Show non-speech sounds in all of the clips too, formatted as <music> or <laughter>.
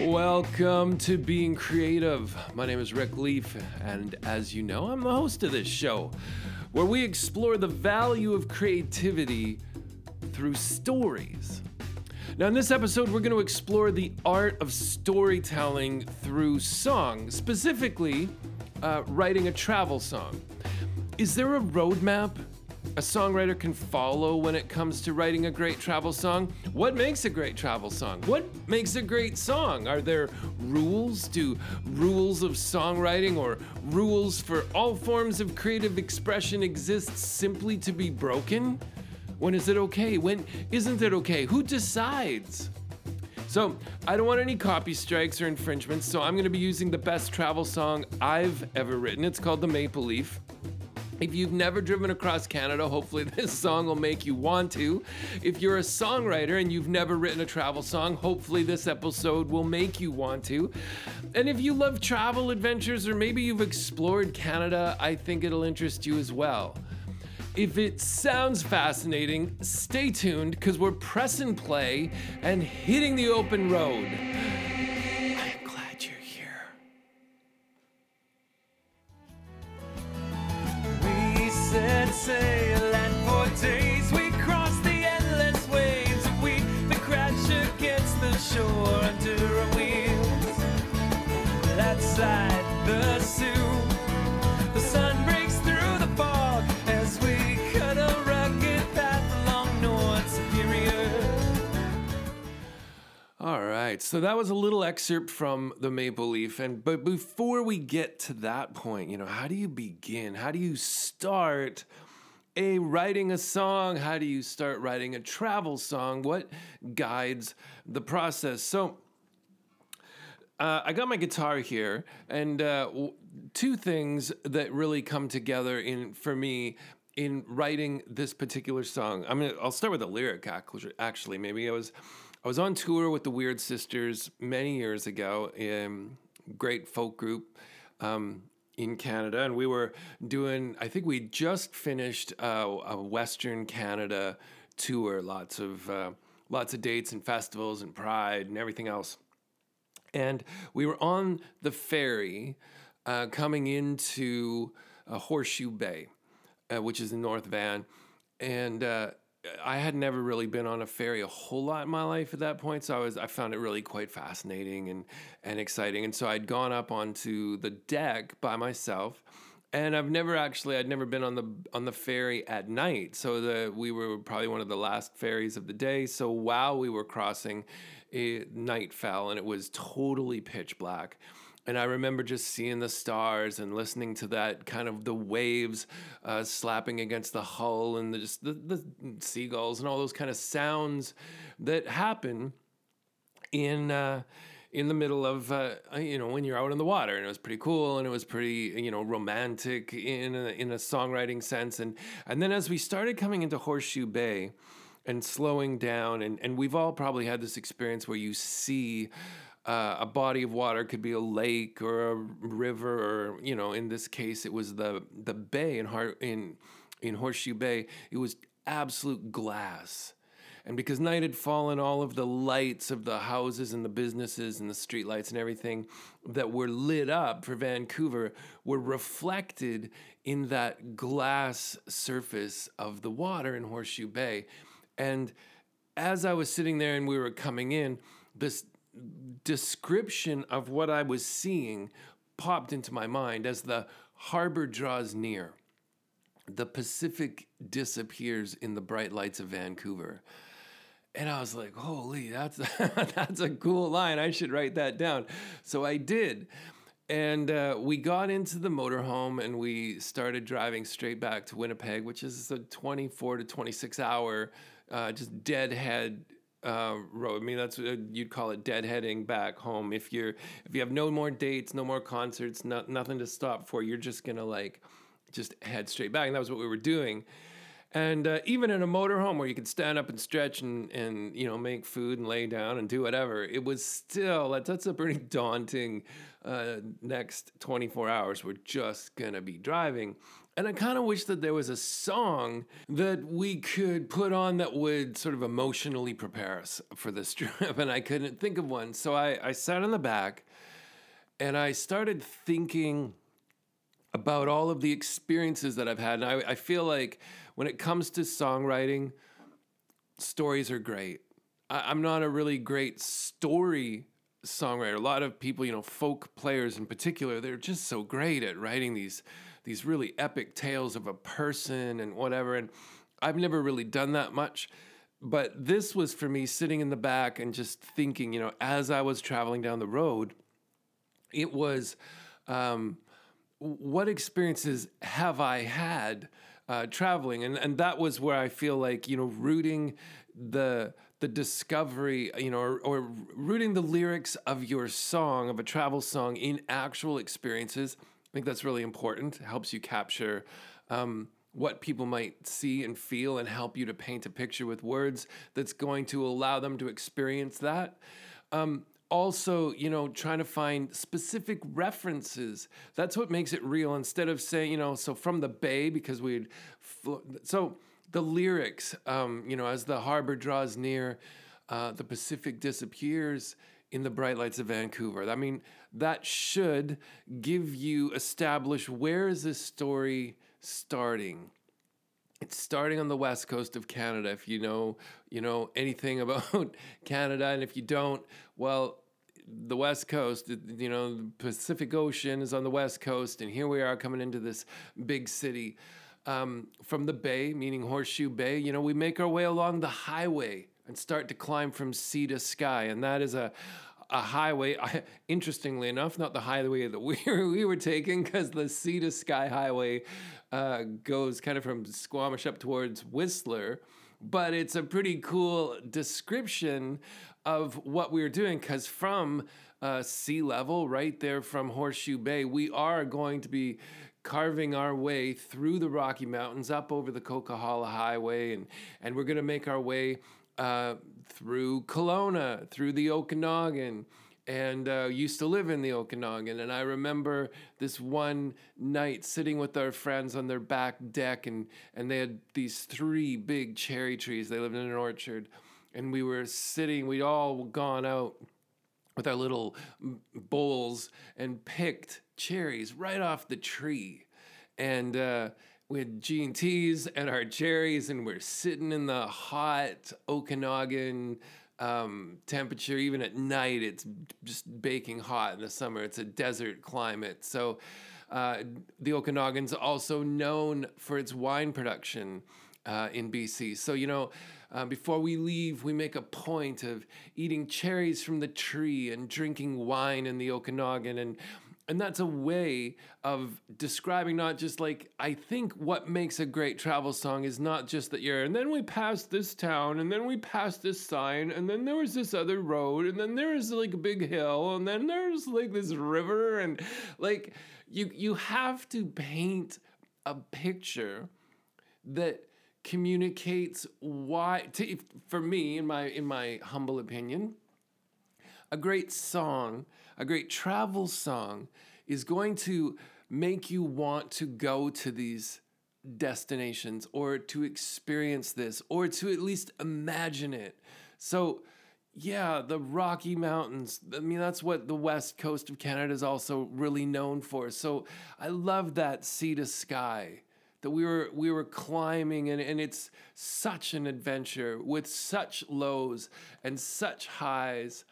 Welcome to Being Creative. My name is Rick Leaf, and as you know, I'm the host of this show where we explore the value of creativity through stories. Now, in this episode, we're going to explore the art of storytelling through song, specifically, uh, writing a travel song. Is there a roadmap a songwriter can follow when it comes to writing a great travel song? What makes a great travel song? What makes a great song? Are there rules? Do rules of songwriting or rules for all forms of creative expression exist simply to be broken? When is it okay? When isn't it okay? Who decides? So, I don't want any copy strikes or infringements, so I'm to be using the best travel song I've ever written. It's called The Maple Leaf. If you've never driven across Canada, hopefully <laughs> this song will make you want to. If you're a songwriter and you've never written a travel song, hopefully this episode will make you want to. And if you love travel adventures or maybe you've explored Canada, I think it'll interest you as well. If it sounds fascinating, stay tuned because we're pressing play and hitting the open road. Sail and for days we the endless waves crash against the shore under our wheels. Outside the Soo, the sun breaks through the fog as we cut a rugged path along North Superior. All right, so that was a little excerpt from the Maple Leaf, and but before we get to that point, you know, how do you begin? How do you start a writing a song? How do you start writing a travel song? What guides the process? So. Uh, I got my guitar here, and uh, w- two things that really come together in for me in writing this particular song. I'm gonna. I'll start with the lyric. Actually, maybe I was I was on tour with the Wyrd Sisters many years ago. Um, great folk group. Um, in Canada, and we were doing. I think we just finished uh, a Western Canada tour. Lots of uh, lots of dates and festivals and Pride and everything else and we were on the ferry uh, coming into uh, Horseshoe Bay, uh, which is in North Van, and uh, I had never really been on a ferry a whole lot in my life at that point, so I was I found it really quite fascinating and and exciting, and so I'd gone up onto the deck by myself. And I've never actually I'd never been on the on the ferry at night. So the we were probably one of the last ferries of the day. So while we were crossing, it, night fell and it was totally pitch black. And I remember just seeing the stars and listening to that kind of the waves uh, slapping against the hull and the, just the, the seagulls and all those kind of sounds that happen in uh, in the middle of uh, you know when you're out in the water. And it was pretty cool and it was pretty you know romantic in a, in a songwriting sense. And and then as we started coming into Horseshoe Bay and slowing down and and we've all probably had this experience where you see uh, a body of water could be a lake or a river or you know in this case it was the the bay in Har- in in Horseshoe Bay it was absolute glass and because night had fallen, all of the lights of the houses and the businesses and the street lights and everything that were lit up for Vancouver were reflected in that glass surface of the water in Horseshoe Bay. And as I was sitting there and we were coming in, this description of what I was seeing popped into my mind as the harbor draws near. The Pacific disappears in the bright lights of Vancouver. And I was like, holy, that's <laughs> that's a cool line. I should write that down. So I did. And uh, we got into the motorhome and we started driving straight back to Winnipeg, which is a 24 to 26 hour, uh, just deadhead uh, road. I mean, that's what you'd call it deadheading back home. If you're if you have no more dates, no more concerts, no, nothing to stop for, you're just gonna like just head straight back. And that was what we were doing. And uh, even in a motorhome where you can stand up and stretch and, and you know make food and lay down and do whatever, it was still that, that's a pretty <laughs> daunting uh, next 24 hours. We're just gonna be driving, And I kind of wish that there was a song that we could put on that would sort of emotionally prepare us for this <laughs> trip. And I couldn't think of one. So I, I sat in the back and I started thinking about all of the experiences that I've had. And I, I feel like when it comes to songwriting, stories are great. I, I'm not a really great story songwriter. A lot of people, you know, folk players in particular, they're just so great at writing these these really epic tales of a person and whatever. And I've never really done that much. But this was for me sitting in the back and just thinking, you know, as I was traveling down the road, it was um, what experiences have I had uh, traveling? And, and that was where I feel like, you know, rooting the the discovery, you know, or, or rooting the lyrics of your song, of a travel song in actual experiences. I think that's really important. It helps you capture um, what people might see and feel and help you to paint a picture with words that's going to allow them to experience that. Um, also, you know, trying to find specific references. That's what makes it real instead of saying, you know, so from the bay, because we'd, so the lyrics, um, you know, as the harbor draws near, uh, the Pacific disappears in the bright lights of Vancouver. I mean, that should give you establish where is this story starting. It's starting on the west coast of Canada. If you know, you know anything <laughs> about Canada, and if you don't, well, the west coast, you know, the Pacific Ocean is on the west coast, and here we are coming into this big city um, from the bay, meaning Horseshoe Bay, you know, we make our way along the highway and start to climb from sea to sky. And that is a, a highway, <laughs> interestingly enough, not the highway that we were, <laughs> we were taking, because the sea to sky highway uh, goes kind of from Squamish up towards Whistler. But it's a pretty cool description of what we were doing, because from uh, sea level, right there from Horseshoe Bay, we are going to be carving our way through the Rocky Mountains up over the Coquihalla Highway, and, and we're going to make our way uh, through Kelowna, through the Okanagan, and uh, used to live in the Okanagan. And I remember this one night sitting with our friends on their back deck, and, and they had these three big cherry trees. They lived in an orchard. And we were sitting, we'd all gone out with our little bowls and picked cherries right off the tree. And uh, we had G&Ts and our cherries, and we're sitting in the hot Okanagan um, temperature. Even at night, it's just baking hot in the summer. It's a desert climate. So uh, the Okanagan's also known for its wine production uh, in BC. So, you know, uh, before we leave, we make a point of eating cherries from the tree and drinking wine in the Okanagan. And and that's a way of describing not just like i think what makes a great travel song is not just that you're and then we passed this town and then we passed this sign and then there was this other road and then there was like a big hill and then there's like this river and like you you have to paint a picture that communicates why to, for me in my in my humble opinion a great song a great travel song is going to make you want to go to these destinations or to experience this or to at least imagine it. So, yeah, the Rocky Mountains. I mean, that's what the west coast of Canada is also really known for. So, I love that sea to sky that we were we were climbing and, and it's such an adventure with such lows and such highs.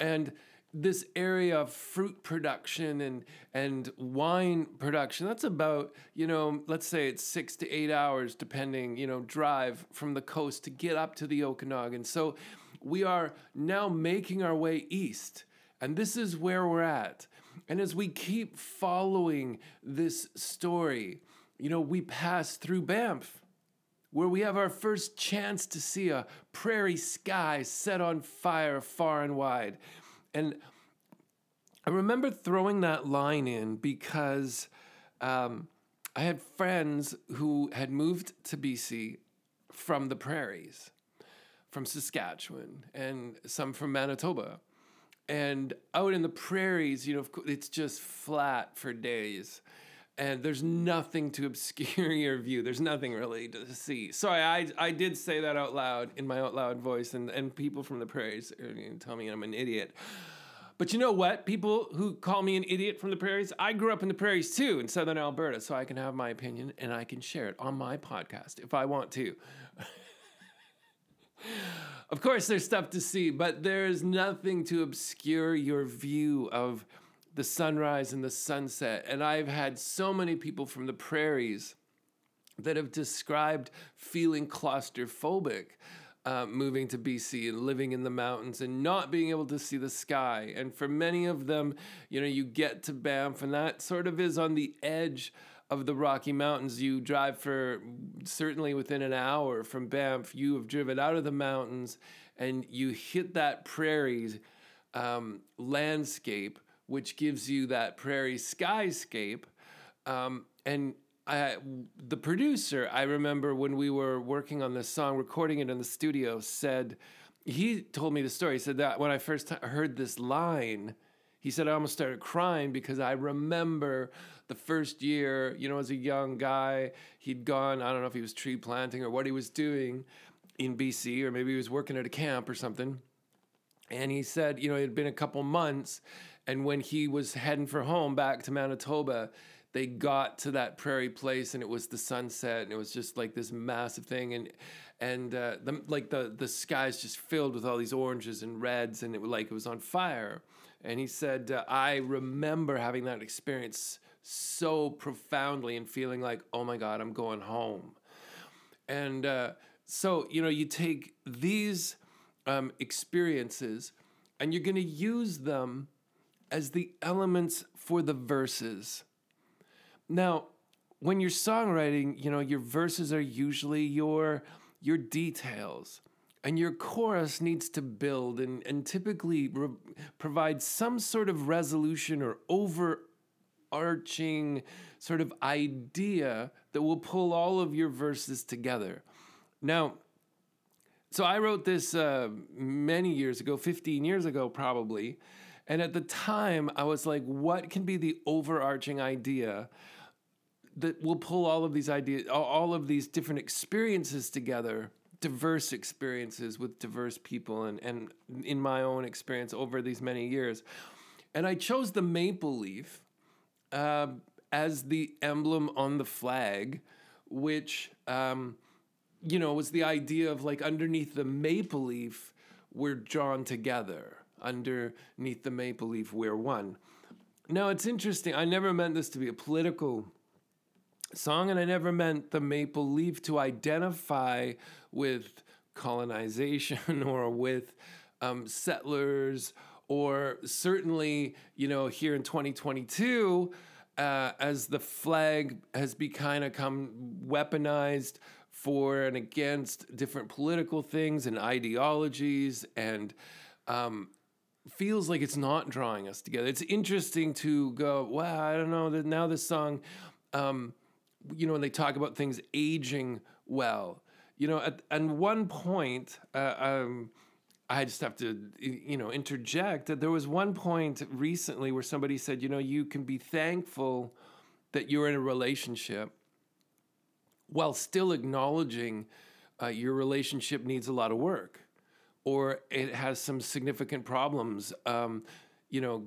And this area of fruit production and and wine production that's about you know let's say it's six to eight hours depending you know drive from the coast to get up to the okanagan. So we are now making our way east and this is where we're at. And as we keep following this story you know we pass through banff where we have our first chance to see a prairie sky set on fire far and wide and I remember throwing that line in because um, I had friends who had moved to BC from the prairies, from Saskatchewan, and some from Manitoba. And out in the prairies, you know, it's just flat for days. And there's nothing to obscure <laughs> your view. There's nothing really to see. Sorry, I I did say that out loud in my out loud voice, and and people from the prairies are gonna tell me I'm an idiot. But you know what? People who call me an idiot from the prairies, I grew up in the prairies too, in southern Alberta, so I can have my opinion and I can share it on my podcast if I want to. <laughs> of course, there's stuff to see, but there's nothing to obscure your view of the sunrise and the sunset. And I've had so many people from the prairies that have described feeling claustrophobic. Uh, moving to BC and living in the mountains and not being able to see the sky. And for many of them, you know, you get to Banff and that sort of is on the edge of the Rocky Mountains. You drive for certainly within an hour from Banff, you have driven out of the mountains and you hit that prairie um, landscape which gives you that prairie skyscape. Um, and I, the producer, I remember when we were working on this song, recording it in the studio, said, he told me the story. He said that when I first heard this line, he said I almost started crying because I remember the first year, you know, as a young guy, he'd gone, I don't know if he was tree planting or what he was doing in BC, or maybe he was working at a camp or something. And he said, you know, it had been a couple months and when he was heading for home back to Manitoba, they got to that prairie place and it was the sunset and it was just like this massive thing. And and uh, the, like the the sky's just filled with all these oranges and reds and it was like it was on fire. And he said uh, i remember having that experience so profoundly and feeling like oh my god i'm going home. And uh, so you know you take these um, experiences and you're going to use them as the elements for the verses. Now, when you're songwriting, you know, your verses are usually your your details and your chorus needs to build and, and typically re- provide some sort of resolution or overarching sort of idea that will pull all of your verses together. Now, so I wrote this uh, many years ago, 15 years ago, probably. And at the time, I was like, what can be the overarching idea that will pull all of these ideas, all of these different experiences together, diverse experiences with diverse people, and, and in my own experience over these many years. And I chose the maple leaf uh, as the emblem on the flag, which, um, you know, was the idea of like underneath the maple leaf, we're drawn together underneath the maple leaf we're one. Now it's interesting. I never meant this to be a political song, and I never meant the maple leaf to identify with colonization <laughs> or with um, settlers, or certainly, you know, here in 2022, uh, as the flag has be kind of come weaponized for and against different political things and ideologies and um, feels like it's not drawing us together. It's interesting to go, wow, I don't know now this song, um, you know, when they talk about things aging well, you know, at, at one point, uh, um, I just have to, you know, interject that there was one point recently where somebody said, you know, you can be thankful that you're in a relationship while still acknowledging uh, your relationship needs a lot of work or it has some significant problems, um, you know,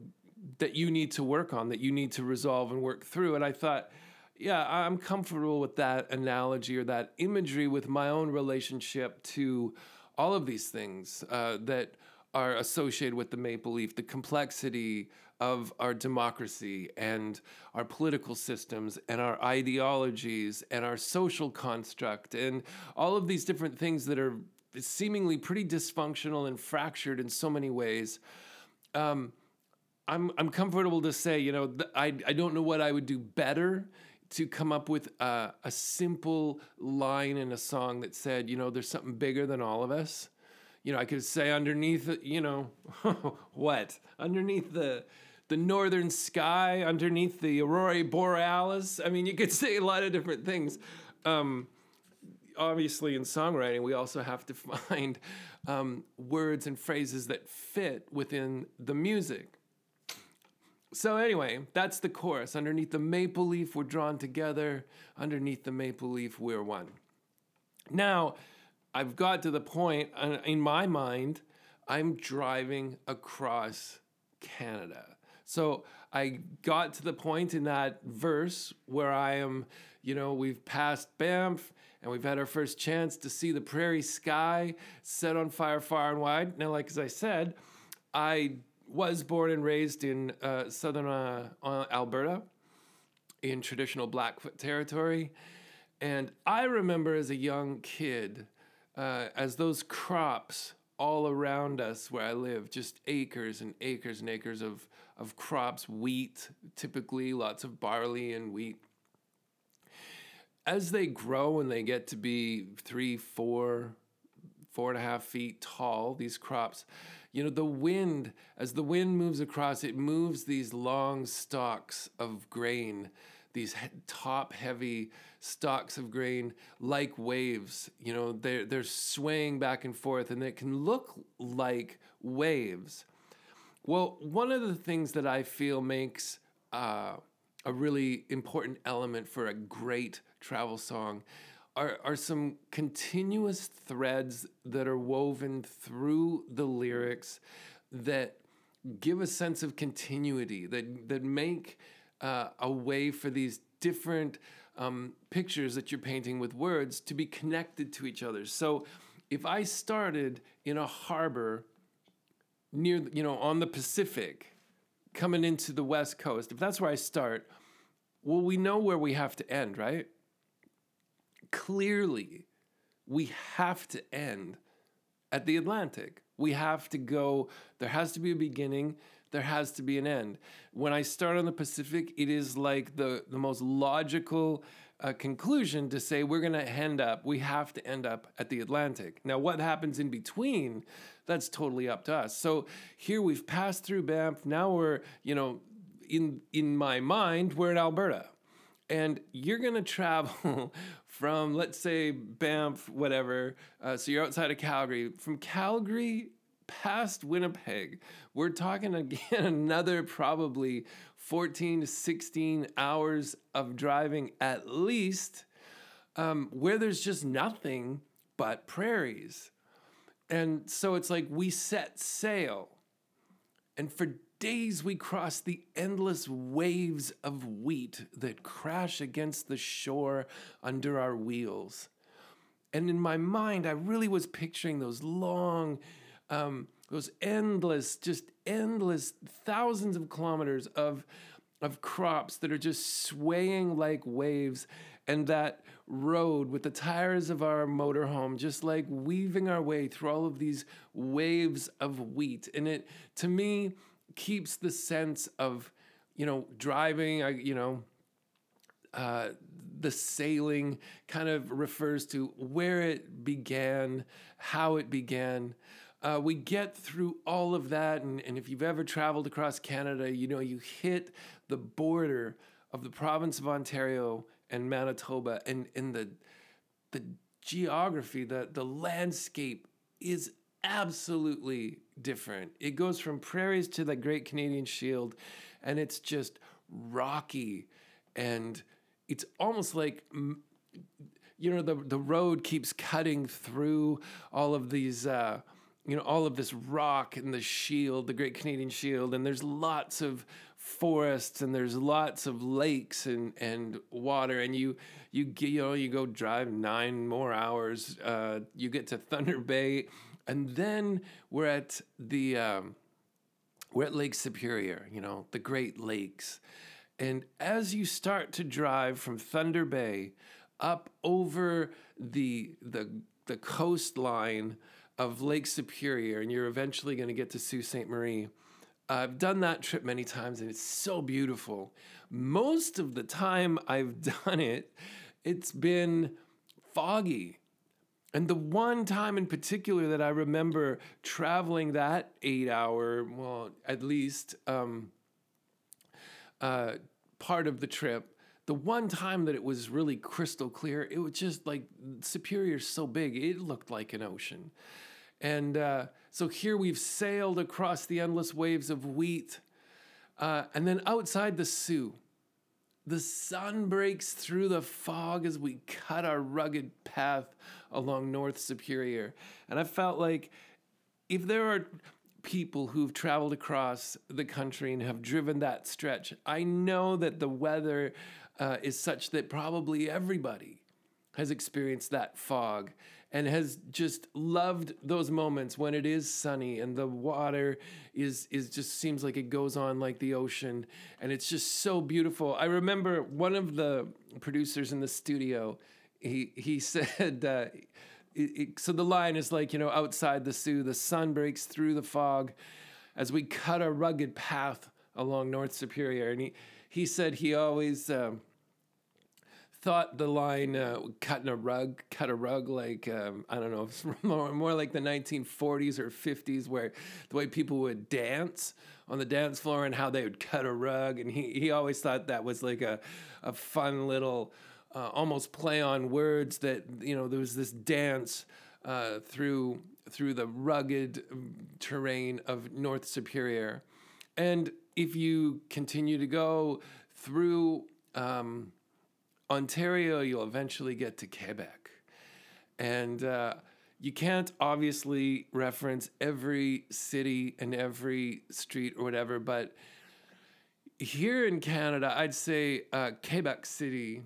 that you need to work on, that you need to resolve and work through. And I thought, yeah, I'm comfortable with that analogy or that imagery with my own relationship to all of these things uh, that are associated with the maple leaf, the complexity of our democracy and our political systems and our ideologies and our social construct and all of these different things that are seemingly pretty dysfunctional and fractured in so many ways. Um, I'm I'm comfortable to say, you know, th- I I don't know what I would do better to come up with a, a simple line in a song that said, you know, there's something bigger than all of us. You know, I could say underneath, you know, <laughs> what underneath the the northern sky, underneath the aurora borealis. I mean, you could <laughs> say a lot of different things. Um, obviously in songwriting, we also have to <laughs> find um, words and phrases that fit within the music. So anyway, that's the chorus. Underneath the maple leaf, we're drawn together. Underneath the maple leaf, we're one. Now, I've got to the point uh, in my mind, I'm driving across Canada. So I got to the point in that verse where I am, you know, we've passed Banff and we've had our first chance to see the prairie sky set on fire far and wide. Now, like as I said, I was born and raised in uh, southern uh, uh, Alberta in traditional Blackfoot territory. And I remember as a young kid, uh, as those crops all around us where I live, just acres and acres and acres of, of crops, wheat, typically lots of barley and wheat. As they grow and they get to be three, four, four and a half feet tall, these crops, you know, the wind, as the wind moves across, it moves these long stalks of grain, these top heavy stalks of grain like waves. You know, they're, they're swaying back and forth, and it can look like waves. Well, one of the things that I feel makes uh, a really important element for a great travel song are, are some continuous threads that are woven through the lyrics that give a sense of continuity, that, that make uh, a way for these different um, pictures that you're painting with words to be connected to each other. So if I started in a harbor near, you know, on the Pacific, coming into the West Coast, if that's where I start, well, we know where we have to end, right? clearly we have to end at the Atlantic. We have to go, there has to be a beginning, there has to be an end. When I start on the Pacific, it is like the, the most logical uh, conclusion to say we're going to end up, we have to end up at the Atlantic. Now, what happens in between, that's totally up to us. So here we've passed through Banff, now we're, you know, in in my mind, we're in Alberta and you're going to travel <laughs> from let's say banff whatever uh, so you're outside of calgary from calgary past winnipeg we're talking <laughs> again another probably 14 to 16 hours of driving at least um, where there's just nothing but prairies and so it's like we set sail and for days we cross the endless waves of wheat that crash against the shore under our wheels. And in my mind, I really was picturing those long, um, those endless, just endless thousands of kilometers of, of crops that are just swaying like waves, and that road with the tires of our motorhome just like weaving our way through all of these waves of wheat. And it, to me, keeps the sense of, you know, driving, I, you know, uh, the sailing kind of refers to where it began, how it began. Uh, we get through all of that, and, and if you've ever traveled across Canada, you know you hit the border of the province of Ontario and Manitoba, and, and the the geography, the the landscape is absolutely different. It goes from prairies to the Great Canadian Shield, and it's just rocky, and it's almost like you know the the road keeps cutting through all of these. Uh, you know all of this rock and the shield the great canadian shield and there's lots of forests and there's lots of lakes and, and water and you you you know you go drive nine more hours uh, you get to thunder bay and then we're at the um, we're at Lake Superior, you know, the Great Lakes. And as you start to drive from Thunder Bay up over the the the coastline of Lake Superior, and you're eventually going to get to Sault Ste. Marie. I've done that trip many times and it's so beautiful. Most of the time I've <laughs> done it, it's been foggy and the one time in particular that I remember traveling that eight hour, well, at least um, uh, part of the trip, the one time that it was really crystal clear, it was just like Superior's so big, it looked like an ocean. And uh, so here we've sailed across the endless waves of wheat. Uh, and then outside the Soo, the sun breaks through the fog as we cut our rugged path along North Superior. And I felt like if there are people who've traveled across the country and have driven that stretch, I know that the weather uh, is such that probably everybody has experienced that fog and has just loved those moments when it is sunny and the water is is just seems like it goes on like the ocean and it's just so beautiful. I remember one of the producers in the studio he he <laughs> said uh, it, it, so the line is like you know outside the Soo the sun breaks through the fog as we cut a rugged path along North Superior and he he said he always um, thought the line uh, "cutting a rug," cut a rug like um, I don't know, <laughs> more, more like the 1940s or 50s, where the way people would dance on the dance floor and how they would cut a rug, and he he always thought that was like a a fun little, uh, almost play on words that you know there was this dance uh, through through the rugged um, terrain of North Superior, and if you continue to go through. Um, Ontario, you'll eventually get to Quebec. And uh, you can't obviously reference every city and every street or whatever, but here in Canada, I'd say uh, Quebec City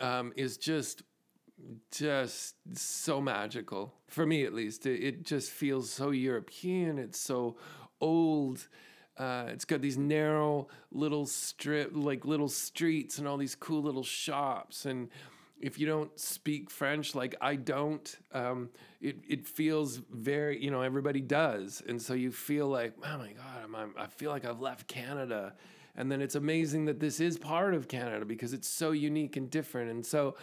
um, is just just so magical for me at least. It, it just feels so european. It's so old uh, it's got these narrow little strip, like little streets, and all these cool little shops. And if you don't speak French, like I don't, um, it it feels very, you know, everybody does, and so you feel like, oh my god, I'm, I'm, I feel like I've left Canada. And then it's amazing that this is part of Canada because it's so unique and different. And so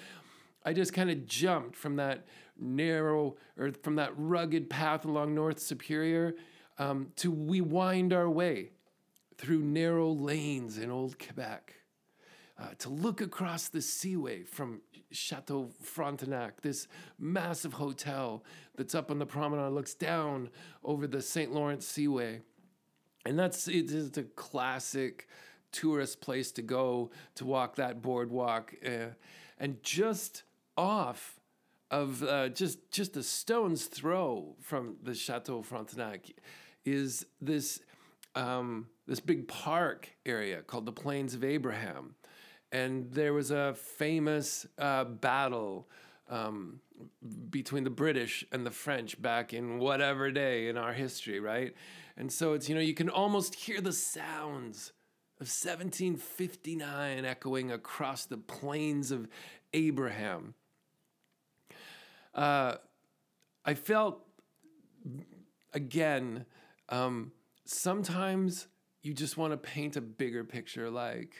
I just kind of jumped from that narrow or from that rugged path along North Superior um, to we wind our way through narrow lanes in old Quebec, uh, to look across the seaway from Chateau Frontenac, this massive hotel that's up on the promenade, looks down over the St. Lawrence Seaway. And that's it is a classic tourist place to go to walk that boardwalk. Uh, and just off of uh, just just a stone's throw from the Chateau Frontenac is this um, this big park area called the Plains of Abraham, and there was a famous uh, battle. Um, between the British and the French back in whatever day in our history, right? And so it's, you know, you can almost hear the sounds of 1759 echoing across the plains of Abraham. Uh, I felt, again, um, sometimes you just want to paint a bigger picture, like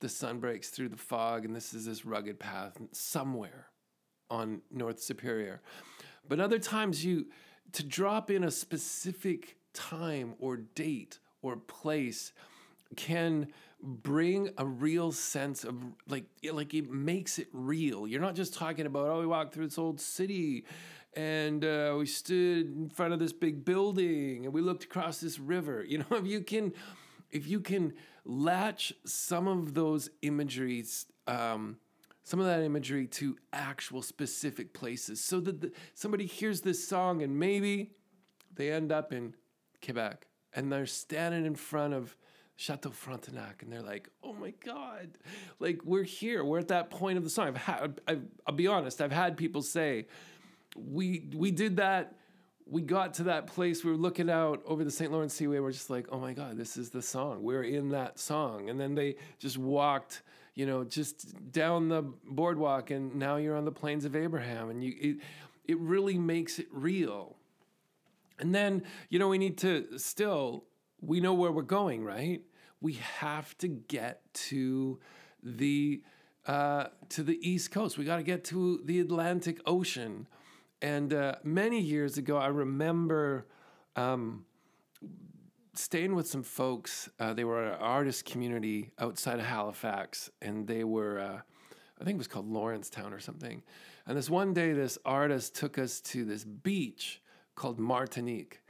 the sun breaks through the fog, and this is this rugged path somewhere on North Superior. But other times, you to drop in a specific time or date or place can bring a real sense of like like it makes it real. You're not just talking about oh we walked through this old city and uh, we stood in front of this big building and we looked across this river. You know, <laughs> if you can, if you can latch some of those imageries, um, some of that imagery to actual specific places, so that the, somebody hears this song and maybe they end up in Quebec and they're standing in front of Chateau Frontenac, and they're like, "Oh my God!" Like we're here. We're at that point of the song. I've had. I've, I'll be honest. I've had people say, we we did that. We got to that place. We were looking out over the St. Lawrence Seaway. We're just like, oh my God, this is the song. We're in that song. And then they just walked, you know, just down the boardwalk, and now you're on the plains of Abraham, and you it, it really makes it real. And then, you know, we need to still we know where we're going, right? We have to get to the uh, to the East Coast. We got to get to the Atlantic Ocean. And uh, many years ago, I remember um, staying with some folks. Uh, they were an artist community outside of Halifax, and they were, uh, I think it was called Lawrencetown or something. And this one day, this artist took us to this beach called Martinique.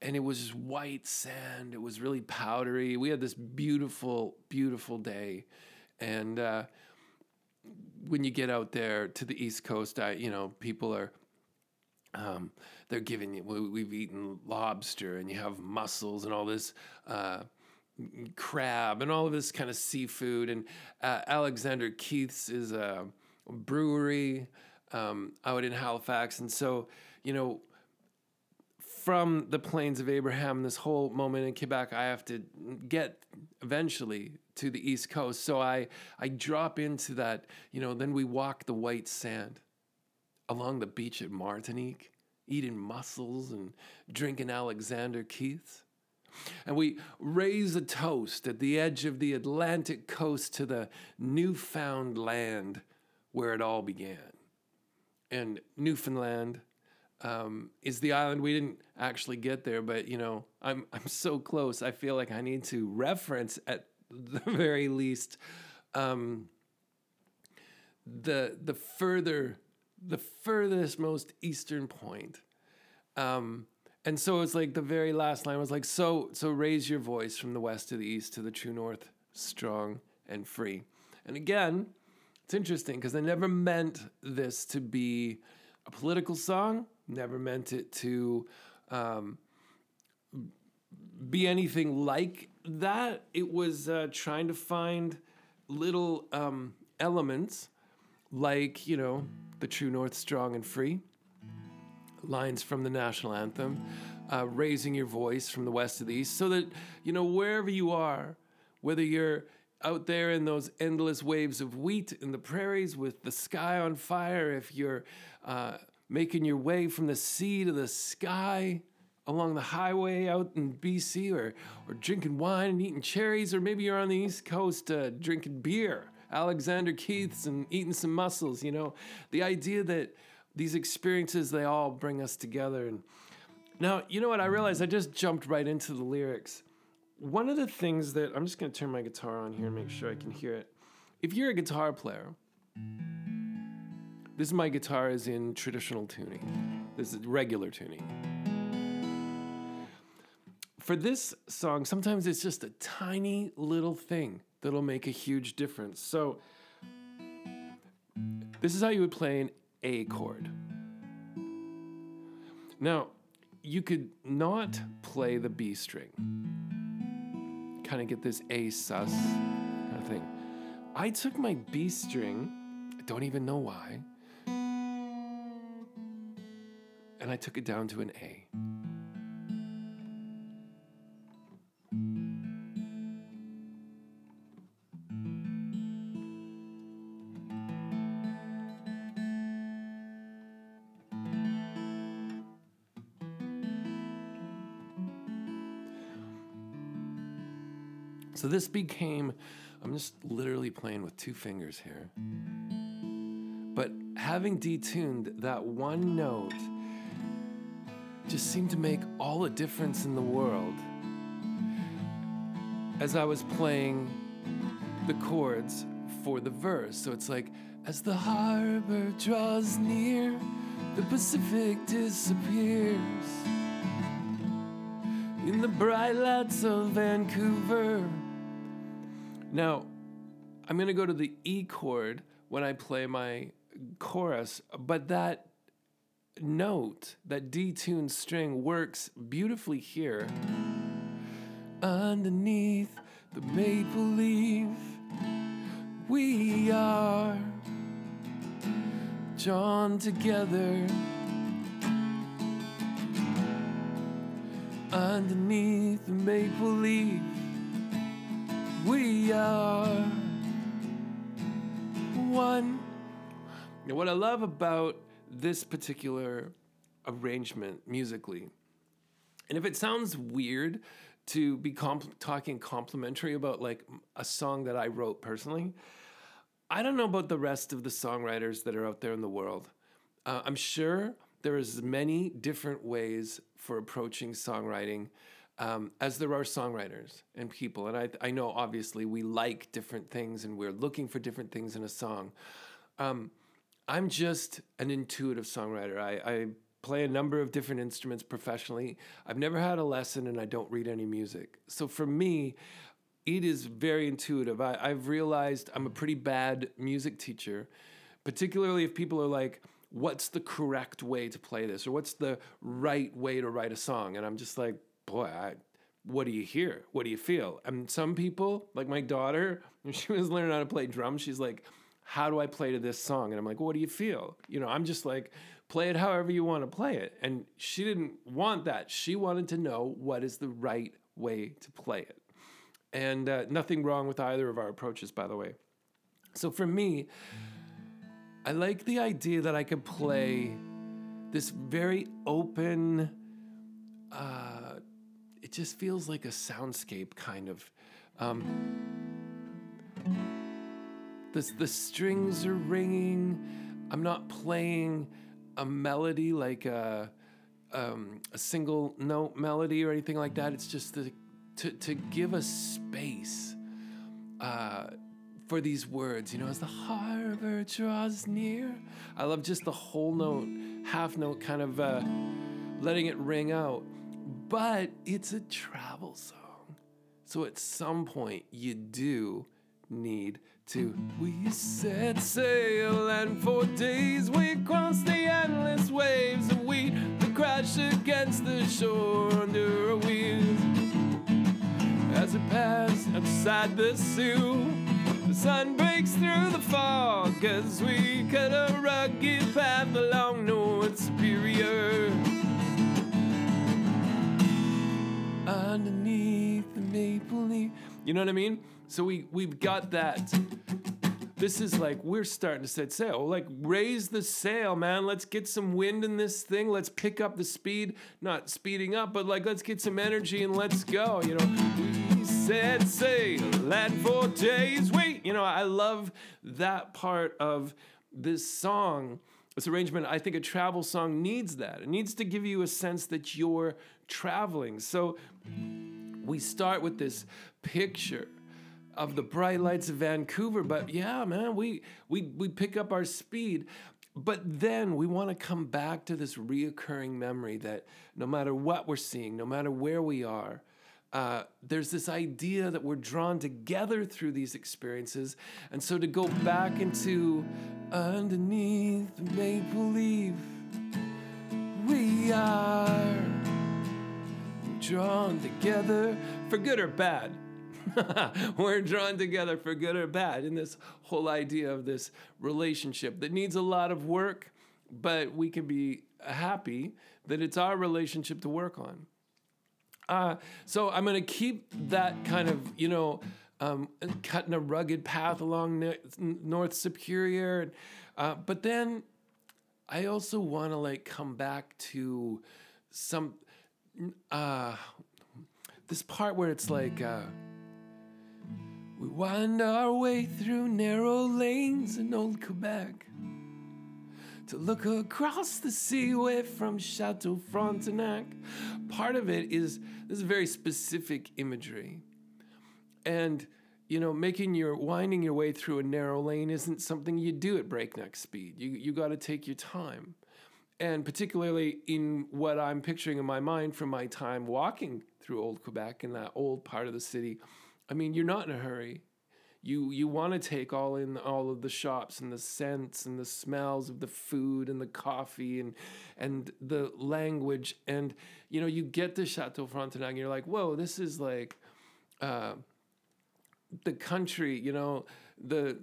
and it was just white sand. It was really powdery. We had this beautiful, beautiful day, and uh, when you get out there to the East Coast, I you know people are. Um, they're giving you. we- We've eaten lobster, and you have mussels and all this uh, crab and all of this kind of seafood. And uh, Alexander Keith's is a brewery um, out in Halifax, and so you know from the plains of Abraham, this whole moment in Quebec, I have to get eventually to the East Coast. So I, I drop into that, you know, then we walk the white sand along the beach at Martinique, eating mussels and drinking Alexander Keith's. And we raise a toast at the edge of the Atlantic coast to the newfound land where it all began. And Newfoundland um, is the island we didn't actually get there, but you know, I'm I'm so close. I feel like I need to reference at the <laughs> very least um, the the further the furthest most eastern point. Um, and so it's like the very last line was like, so so raise your voice from the west to the east to the true north, strong and free. And again, it's interesting because I never meant this to be a political song. Never meant it to um, be anything like that. It was uh, trying to find little um, elements like, you know, the true north, strong and free, lines from the national anthem, uh, raising your voice from the west to the east, so that, you know, wherever you are, whether you're out there in those endless waves of wheat in the prairies with the sky on fire, if you're uh, making your way from the sea to the sky along the highway out in BC, or, or drinking wine and eating cherries, or maybe you're on the East Coast uh, drinking beer, Alexander Keith's, and eating some mussels, you know, the idea that these experiences, they all bring us together. And now, you know what? I realized I just jumped right into the lyrics one of the things that I'm just going to turn my guitar on here and make sure I can hear it. If you're a guitar player, this is my guitar is in traditional tuning. This is regular tuning. For this song, sometimes it's just a tiny little thing that'll make a huge difference. So, this is how you would play an A chord. Now, you could not play the B string kind of get this A sus kind of thing. I took my B string, I don't even know why, and I took it down to an A. this became, I'm just literally playing with two fingers here. But having detuned that one note just seemed to make all the difference in the world. As I was playing the chords for the verse. So it's like, as the harbor draws near, the Pacific disappears. In the bright lights of Vancouver. Now, I'm going to go to the E chord when I play my chorus, but that note, that detuned string, works beautifully here. Underneath the maple leaf, we are drawn together. Underneath the maple leaf, we are one. Now, what I love about this particular arrangement musically, and if it sounds weird to be compl- talking complimentary about like a song that I wrote personally, I don't know about the rest of the songwriters that are out there in the world. Uh, I'm sure there is many different ways for approaching songwriting um, as there are songwriters and people. And I, I know obviously we like different things and we're looking for different things in a song. Um, I'm just an intuitive songwriter. I, I play a number of different instruments professionally. I've never had a lesson and I don't read any music. So for me, it is very intuitive. I, I've realized I'm a pretty bad music teacher, particularly if people are like, what's the correct way to play this or what's the right way to write a song? And I'm just like, boy, I, what do you hear? What do you feel? And some people, like my daughter, <laughs> when she was learning how to play drums, she's like, how do I play to this song? And I'm like, what do you feel? You know, I'm just like, play it however you want to play it. And she didn't want that. She wanted to know what is the right way to play it. And uh, nothing wrong with either of our approaches, by the way. So for me, I like the idea that I could play this very open, uh, it just feels like a soundscape kind of. Um, the, the strings are ringing. I'm not playing a melody like a, um, a single note melody or anything like that. It's just the, to, to give a space uh, for these words, you know, as the harbor draws near. I love just the whole note, half note kind of uh, letting it ring out. But it's a travel song. So at some point, you do need to. We set sail, and for days we crossed the endless waves, and we the crash against the shore under our wheels. As it passed outside the Soo, the sun breaks through the fog as we cut a rugged path along North Superior. Underneath the maple leaf. You know what I mean? So we we've got that. This is like we're starting to set sail. Like raise the sail, man. Let's get some wind in this thing. Let's pick up the speed. Not speeding up, but like let's get some energy and let's go. You know, we set sail and for days wait. You know, I love that part of this song. This arrangement, I think a travel song needs that. It needs to give you a sense that you're traveling. So we start with this picture of the bright lights of Vancouver, but yeah, man, we we we pick up our speed. But then we want to come back to this reoccurring memory that no matter what we're seeing, no matter where we are, uh, there's this idea that we're drawn together through these experiences. And so to go back into underneath the maple leaf, we are drawn together for good or bad. <laughs> We're drawn together for good or bad in this whole idea of this relationship that needs a lot of work, but we can be happy that it's our relationship to work on. Uh, so I'm going to keep that kind of, you know, um, cutting a rugged path along North Superior. Uh, but then I also want to like come back to some, uh, this part where it's like, uh, we wind our way through narrow lanes in old Quebec to look across the seaway from Chateau Frontenac. Part of it is this is very specific imagery. And you know, making your winding your way through a narrow lane isn't something you do at breakneck speed. You you got to take your time. And particularly in what I'm picturing in my mind from my time walking through old Quebec in that old part of the city, I mean, you're not in a hurry you you want to take all in all of the shops and the scents and the smells of the food and the coffee and and the language. And you know you get to Chateau Frontenac and you're like whoa this is like uh, the country you know the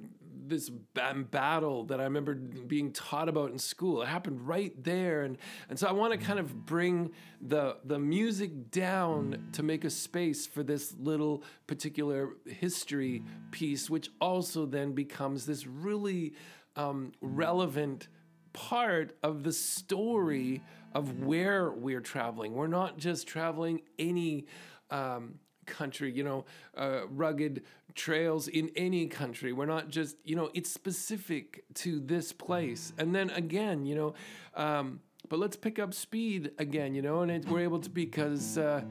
this battle that I remember being taught about in school. It happened right there, and and so I want to kind of bring the the music down to make a space for this little particular history piece, which also then becomes this really um, relevant part of the story of where we're traveling. We're not just traveling any. Um, country, you know, uh, rugged trails in any country. We're not just, you know, it's specific to this place. And then again, you know, um, but let's pick up speed again, you know, and it, we're able to because uh,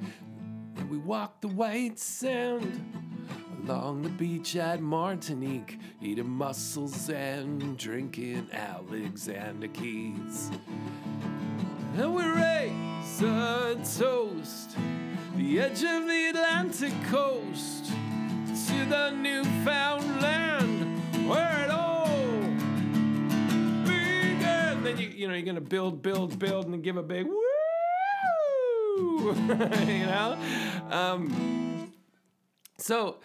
we walk the white sand along the beach at Martinique, eating mussels and drinking Alexander Keith's. and we raise a toast. The edge of the Atlantic coast to the newfound land where it all began. Then you, you know, you're gonna build, build, build, and give a big woo. <laughs> you know, um, so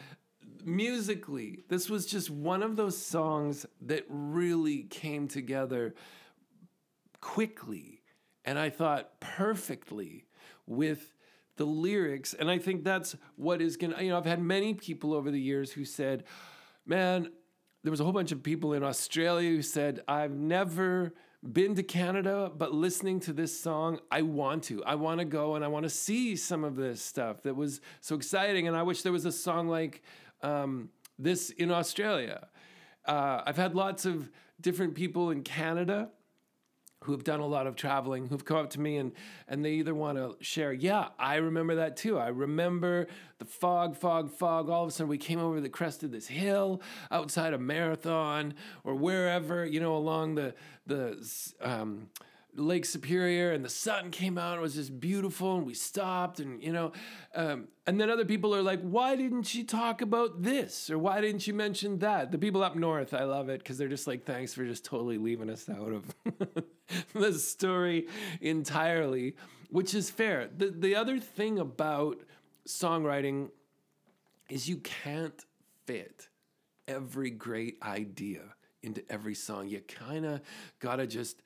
musically, this was just one of those songs that really came together quickly and I thought perfectly with the lyrics. And I think that's what is going to, you know, I've had many people over the years who said, man, there was a whole bunch of people in Australia who said, I've never been to Canada, but listening to this song, I want to. I want to go and I want to see some of this stuff that was so exciting. And I wish there was a song like um, this in Australia. Uh, I've had lots of different people in Canada who have done a lot of traveling who've come up to me and and they either want to share yeah i remember that too. I remember the fog fog fog. All of a sudden we came over the crest of this hill outside a marathon or wherever you know along the the um, Lake Superior and the sun came out. It was just beautiful, and we stopped, and you know, um, and then other people are like, "Why didn't you talk about this? Or why didn't you mention that?" The people up north, I love it because they're just like, "Thanks for just totally leaving us out of <laughs> the story entirely," which is fair. The the other thing about songwriting is you can't fit every great idea into every song. You kind of gotta just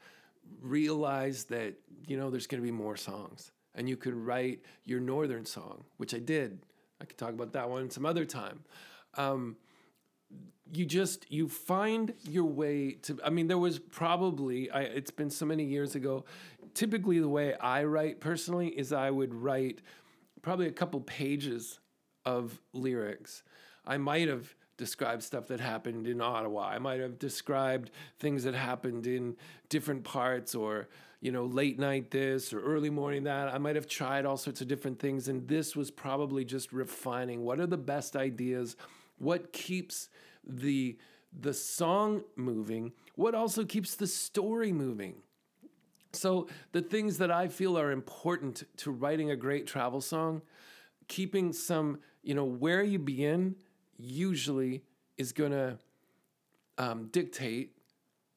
realize that you know there's going to be more songs and you could write your northern song which i did. I could talk about that one some other time. Um, you just you find your way to i mean there was probably I, it's been so many years ago. Typically the way i write personally is i would write probably a couple pages of lyrics. I might have described stuff that happened in Ottawa. I might have described things that happened in different parts or, you know, late night this or early morning that. I might have tried all sorts of different things. And this was probably just refining what are the best ideas, what keeps the the song moving, what also keeps the story moving. So, the things that I feel are important to writing a great travel song, keeping some, you know, where you begin usually is going to um, dictate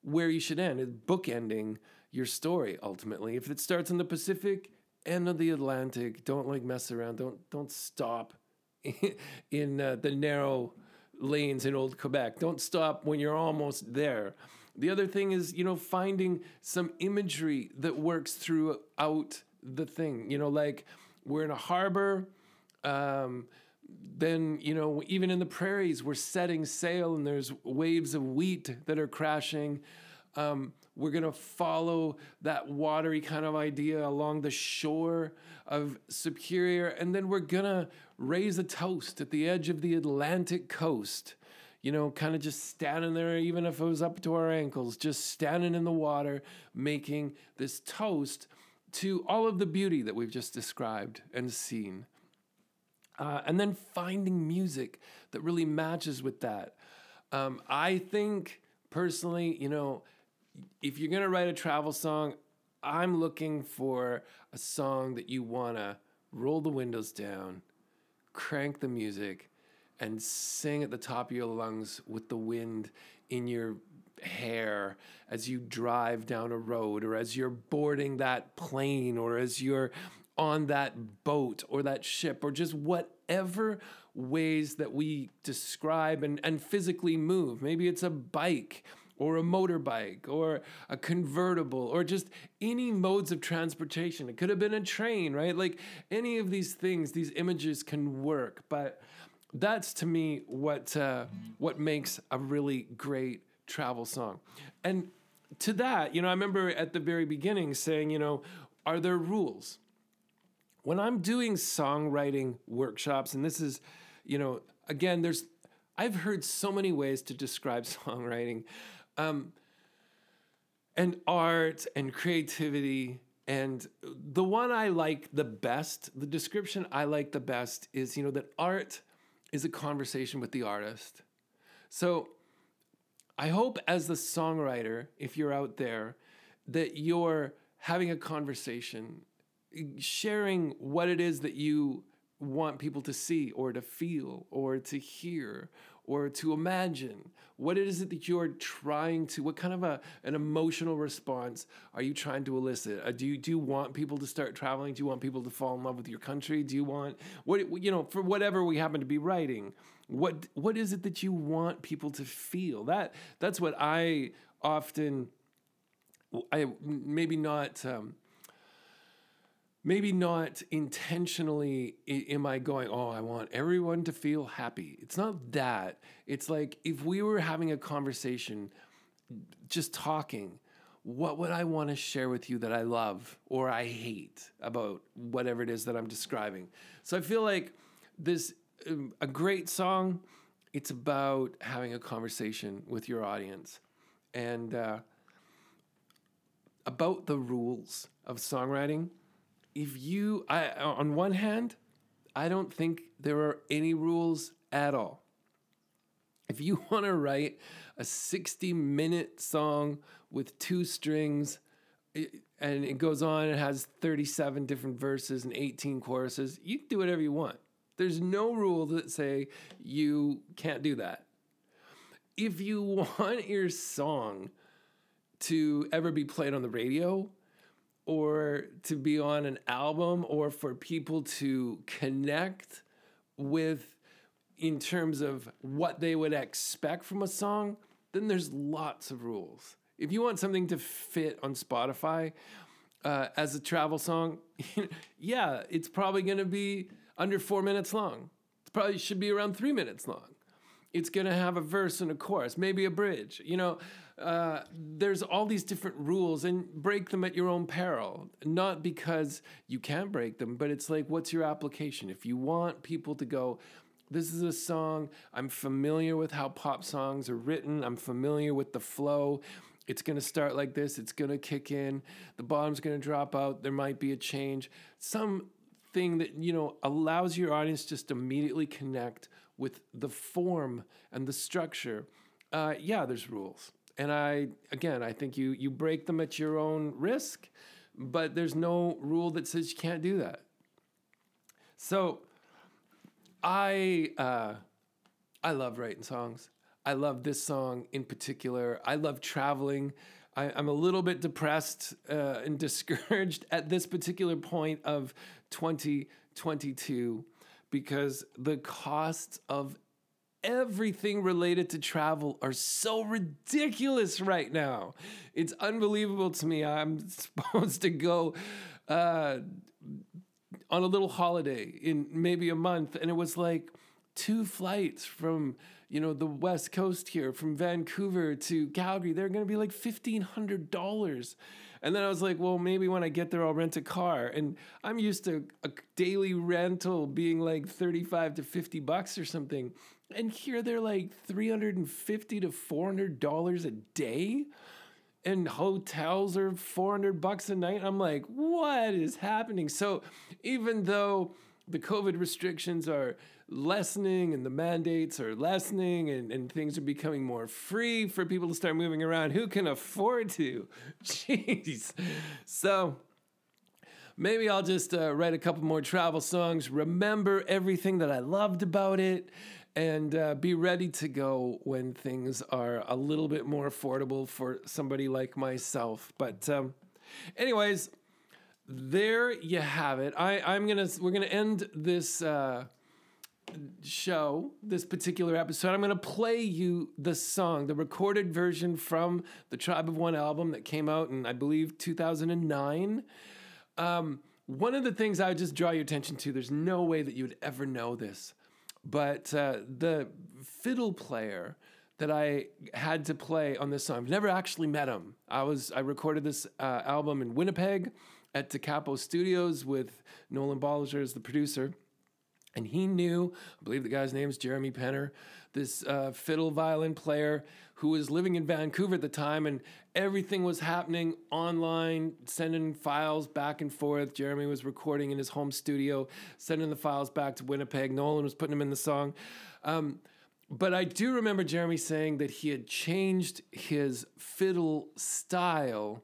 where you should end. Bookending your story ultimately. If it starts in the Pacific, end of the Atlantic. Don't like mess around. Don't don't stop <laughs> in uh, the narrow lanes in old Quebec. Don't stop when you're almost there. The other thing is, you know, finding some imagery that works throughout the thing. You know, like we're in a harbor. Um, then you know even in the prairies we're setting sail and there's waves of wheat that are crashing. Um, we're going to follow that watery kind of idea along the shore of superior and then we're going to raise a toast at the edge of the atlantic coast. You know kind of just standing there even if it was up to our ankles just standing in the water making this toast to all of the beauty that we've just described and seen uh, and then finding music that really matches with that. Um, I think personally, you know, if you're gonna write a travel song, I'm looking for a song that you wanna roll the windows down, crank the music, and sing at the top of your lungs with the wind in your hair as you drive down a road or as you're boarding that plane or as you're on that boat or that ship or just whatever ways that we describe and, and physically move. Maybe it's a bike or a motorbike or a convertible or just any modes of transportation. It could have been a train, right? Like any of these things, these images can work. But that's to me what uh, what makes a really great travel song. And to that, you know, I remember at the very beginning saying, you know, are there rules? When I'm doing songwriting workshops, and this is, you know, again, there's, I've heard so many ways to describe <laughs> songwriting, um, and art and creativity. And the one I like the best, the description I like the best is, you know, that art is a conversation with the artist. So I hope as the songwriter, if you're out there, that you're having a conversation, sharing what it is that you want people to see or to feel or to hear or to imagine. What it is that you're trying to what kind of a, an emotional response are you trying to elicit? Uh, do, you, do you want people to start traveling? Do you want people to fall in love with your country? Do you want what you know for whatever we happen to be writing what what is it that you want people to feel? That that's what i often i maybe not um, maybe not intentionally am I going, oh, I want everyone to feel happy. It's not that. It's like if we were having a conversation, just talking, what would I want to share with you that I love or I hate about whatever it is that I'm describing? So I feel like this, um, a great song, it's about having a conversation with your audience and uh, about the rules of songwriting if you, I, on one hand, I don't think there are any rules at all. If you <laughs> want to write a 60 minute song with two strings, and it goes on, it has 37 different verses and 18 choruses, you can do whatever you want. There's no rules that say you can't do that. If you <laughs> want your song to ever be played on the radio, or to be on an album or for people to connect with in terms of what they would expect from a song, then there's lots of rules. If you want something to fit on Spotify uh, as a travel song, <laughs> yeah, it's probably going to be under four minutes long. It probably should be around three minutes long. It's going to have a verse and a chorus, maybe a bridge. You know, uh, there's all these different rules and break them at your own peril. Not because you can't break them, but it's like, what's your application? If you want people to go, this is a song, I'm familiar with how pop songs are written, I'm familiar with the flow. It's going to start like this, it's going to kick in, the bottom's going to drop out, there might be a change. Something that, you know, allows your audience just immediately connect with the form and the structure. Uh, yeah, there's rules and I again, I think you you break them at your own risk, but there's no rule that says you can't do that. So, I uh, I love writing songs. I love this song in particular. I love traveling. I, am a little bit depressed uh, and <laughs> discouraged at this particular point of 2022 because the costs of everything related to travel are so ridiculous right now. It's unbelievable to me. I'm <laughs> supposed to go uh, on a little holiday in maybe a month, and it was like two flights from you know the west coast here from Vancouver to Calgary. They're going to be like fifteen hundred dollars. And then I was like, well, maybe when I get there, I'll rent a car. And I'm used to a daily rental being like 35 to 50 bucks or something. And here they're like 350 to 400 dollars a day. And hotels are 400 bucks a night. I'm like, what is happening? So even though the COVID restrictions are lessening and the mandates are lessening and, and things are becoming more free for people to start moving around, who can afford to? <laughs> Jeez. So maybe I'll just uh, write a couple more travel songs, remember everything that I loved about it, and uh, be ready to go when things are a little bit more affordable for somebody like myself. But, um, anyways, there you have it. I, I'm gonna we're gonna end this uh, show, this particular episode. I'm gonna play you the song, the recorded version from the Tribe of One album that came out in I believe 2009. Um, one of the things I would just draw your attention to. There's no way that you would ever know this but uh, the fiddle player that I had to play on this song, I've never actually met him. I was I recorded this uh, album in Winnipeg at DeCapo Studios with Nolan Bollinger as the producer. And he knew, I believe the guy's name is Jeremy Penner, this uh, fiddle violin player who was living in Vancouver at the time, and everything was happening online, sending files back and forth. Jeremy was recording in his home studio, sending the files back to Winnipeg. Nolan was putting them in the song. Um, but I do remember Jeremy saying that he had changed his fiddle style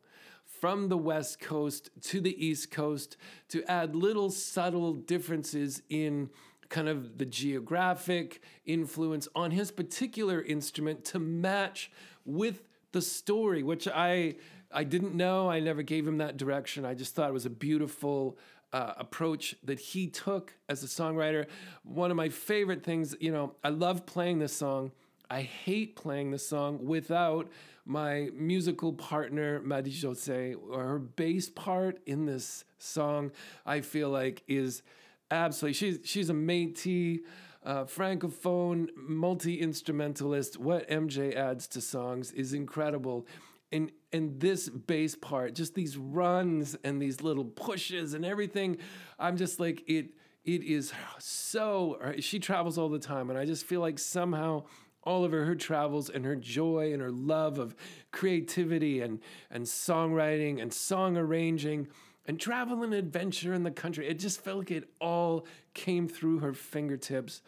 from the West Coast to the East Coast to add little subtle differences in kind of the geographic influence on his particular instrument to match with the story, which I I didn't know. I never gave him that direction. I just thought it was a beautiful uh, approach that he took as a songwriter. One of my favorite things, you know, I love playing this song. I hate playing this song without my musical partner, Madi Jose, or her bass part in this song, I feel like is absolutely, she's, she's a Métis, uh, francophone, multi instrumentalist. What MJ adds to songs is incredible and and this bass part, just these runs and these little pushes and everything, I'm just like it. It is so. She travels all the time, and I just feel like somehow all of her, travels and her joy and her love of creativity and and songwriting and song arranging and travel and adventure in the country. It just felt like it all came through her fingertips.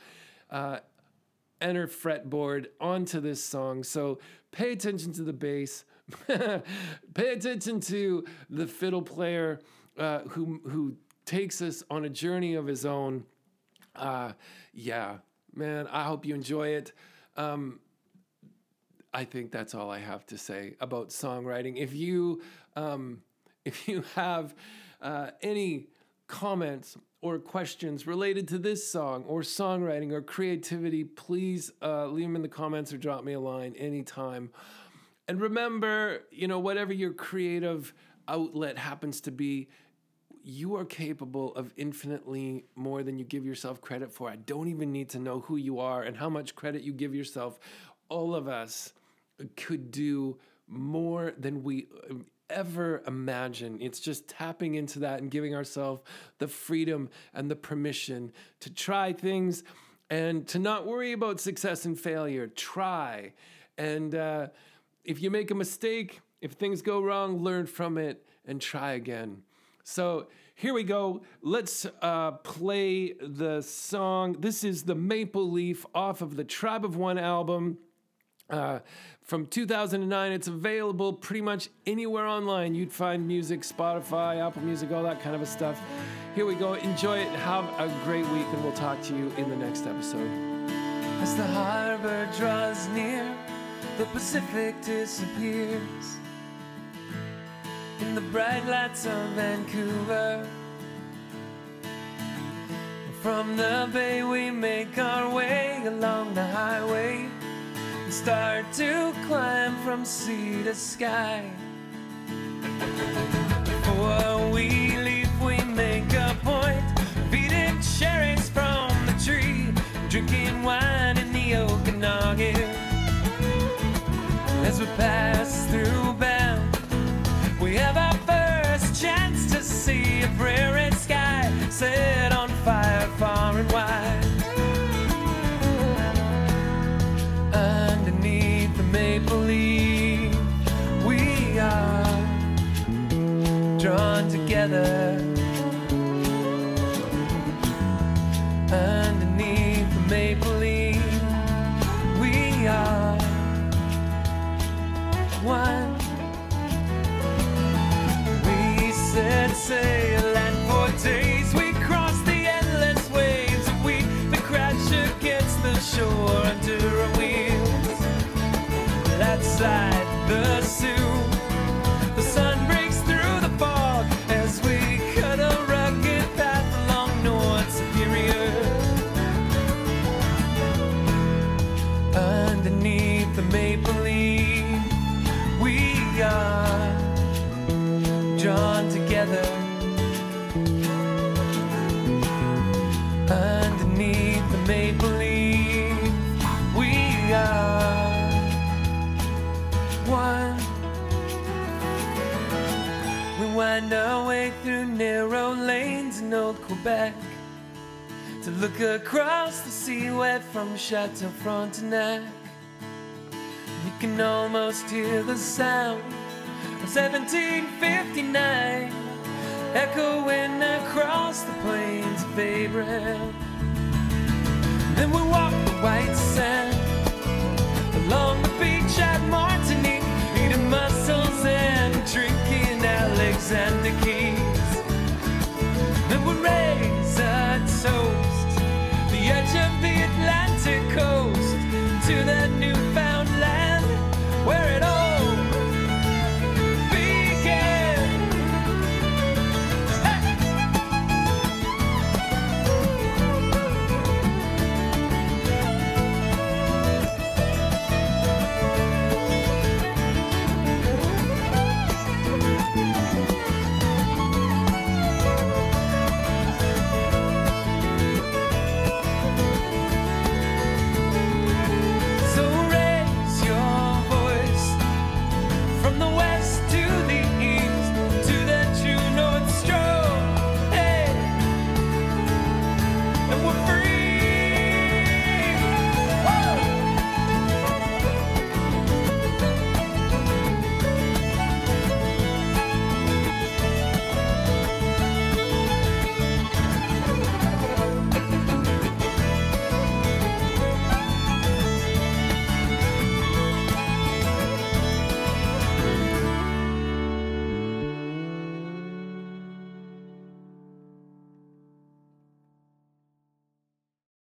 Uh, and her fretboard onto this song. So pay attention to the bass, <laughs> Pay attention to the fiddle player uh, who who takes us on a journey of his own. Uh, yeah, man, I hope you enjoy it. Um, I think that's all I have to say about songwriting. If you um, <laughs> if you have uh, any comments or questions related to this song or songwriting or creativity, please uh, leave them in the comments or drop me a line anytime. And remember, you know, whatever your creative outlet happens to be, you are capable of infinitely more than you give yourself credit for. I don't even need to know who you are and how much credit you give yourself. All of us could do more than we ever imagine. It's just tapping into that and giving ourselves the freedom and the permission to try things and to not worry about success and failure. Try. And, uh, if you make a mistake, if things go wrong, learn from it and try again. So here we go. Let's uh, play the song. This is the Maple Leaf off of the Tribe of One album. Uh, from 2009. It's available pretty much anywhere online. You'd find music, Spotify, Apple Music, all that kind of stuff. Here we go. Enjoy it. Have a great week, and we'll talk to you in the next episode. As the harbor draws near, the Pacific disappears in the bright lights of Vancouver. From the bay, we make our way along the highway and start to climb from sea to sky. Before we leave, we make a point of eating cherries Quebec to look across the seaway from Chateau Frontenac. You can almost hear the sound of 1759 echoing across the plains of Abraham. Then we walk the white sand along the beach at Martinique, eating mussels and drinking Alexander Keith's. Ready